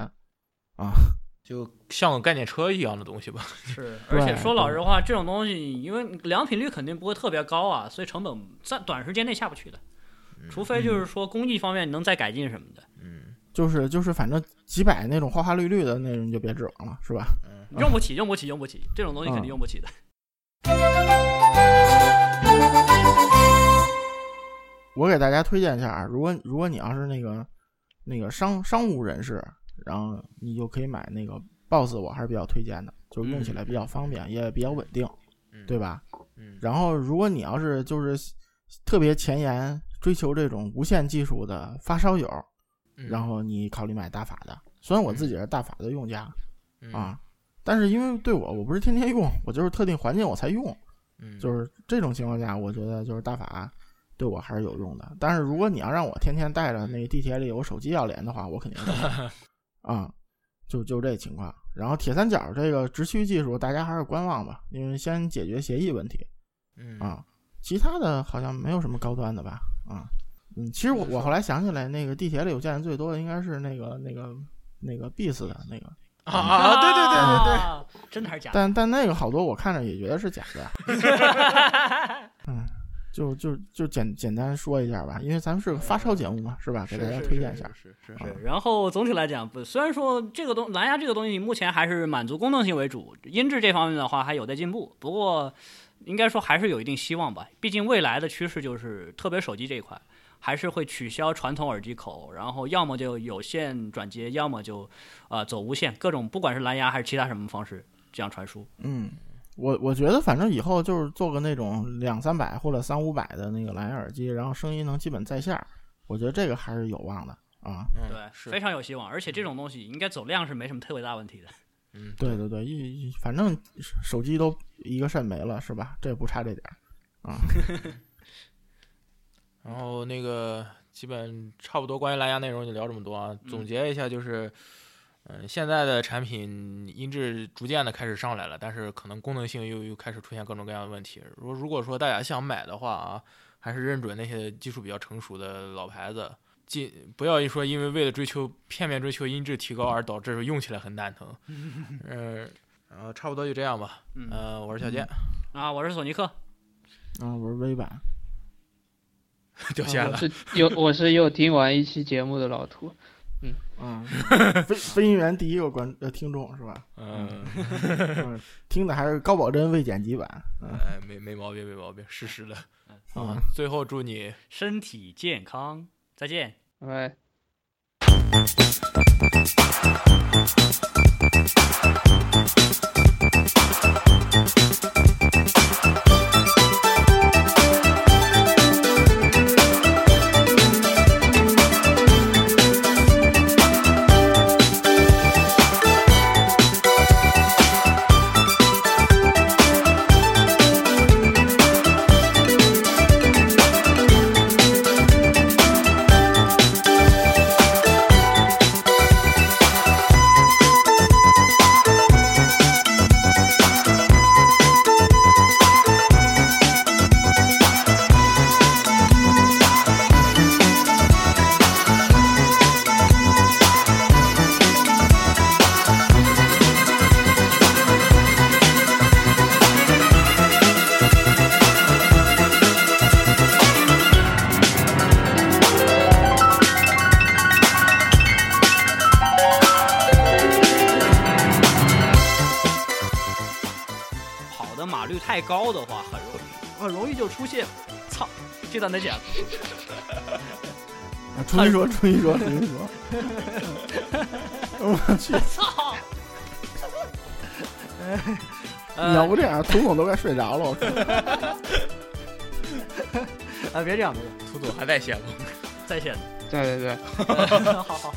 啊。就像个概念车一样的东西吧。是，而且说老实话，这种东西因为良品率肯定不会特别高啊，所以成本在短时间内下不去的，除非就是说工艺方面能再改进什么的。嗯，就是就是，反正几百那种花花绿绿的那种就别指望了，是吧？嗯用不起，用不起，用不起，这种东西肯定嗯用不起的。我给大家推荐一下啊，如果如果你要是那个那个商商务人士，然后你就可以买那个 BOSS，我还是比较推荐的，就是用起来比较方便，也比较稳定，嗯对吧？嗯，然后如果你要是就是特别前沿，追求这种无线技术的发烧友，嗯然后你考虑买大法的。虽然我自己是大法的用家嗯。啊，但是因为对我我不是天天用，我就是特定环境我才用，嗯，就是这种情况下，我觉得就是大法对我还是有用的。但是如果你要让我天天带着那个地铁里我手机要连的话，我肯定 啊，就就这情况。然后铁三角这个直驱技术，大家还是观望吧，因为先解决协议问题。嗯啊，其他的好像没有什么高端的吧？啊，嗯，其实我我后来想起来，那个地铁里我见的最多的应该是那个那个那个 Beats 的那个，啊啊，对对对对对，啊，真的还是假的？但但那个好多我看着也觉得是假的。嗯，就就就简简单说一下吧，因为咱们是个发烧节目嘛，是吧？给大家推荐一下。是是啊是，然后总体来讲，不，虽然说这个东蓝牙这个东西目前还是满足功能性为主，音质这方面的话还有待进步。不过，应该说还是有一定希望吧。毕竟未来的趋势就是，特别手机这一块，还是会取消传统耳机口，然后要么就有线转接，要么就啊、走无线，各种不管是蓝牙还是其他什么方式这样传输。嗯，我我觉得反正以后就是做个那种两三百或者三五百的那个蓝牙耳机，然后声音能基本在线儿，我觉得这个还是有望的啊。嗯对，是非常有希望。而且这种东西应该走量是没什么特别大问题的。嗯对对对，一一反正手机都一个肾没了是吧？这不差这点儿啊。然后那个基本差不多关于蓝牙内容就聊这么多啊。总结一下就是，嗯、现在的产品音质逐渐的开始上来了，但是可能功能性又又开始出现各种各样的问题。如如果说大家想买的话啊，还是认准那些技术比较成熟的老牌子。进不要一说，因为为了追求片面追求音质提高而导致用起来很蛋疼。嗯，然后差不多就这样吧。嗯呃，我是小健，啊，我是索尼克，啊，我是微版，掉线了。我是又我是又听完一期节目的老图，嗯，飞飞行员第一个观呃听众是吧？嗯，嗯，听的还是高保真未剪辑版。嗯哎，没没毛病，没毛病，实时的。啊，最后祝你身体健康，再见。拜拜。跑重新说，重新说，重新说。我去，操！你要不这样，涂总都快睡着了。我靠 啊，别这样，别这样，涂总还在线吗？在线。对对对。好好 好。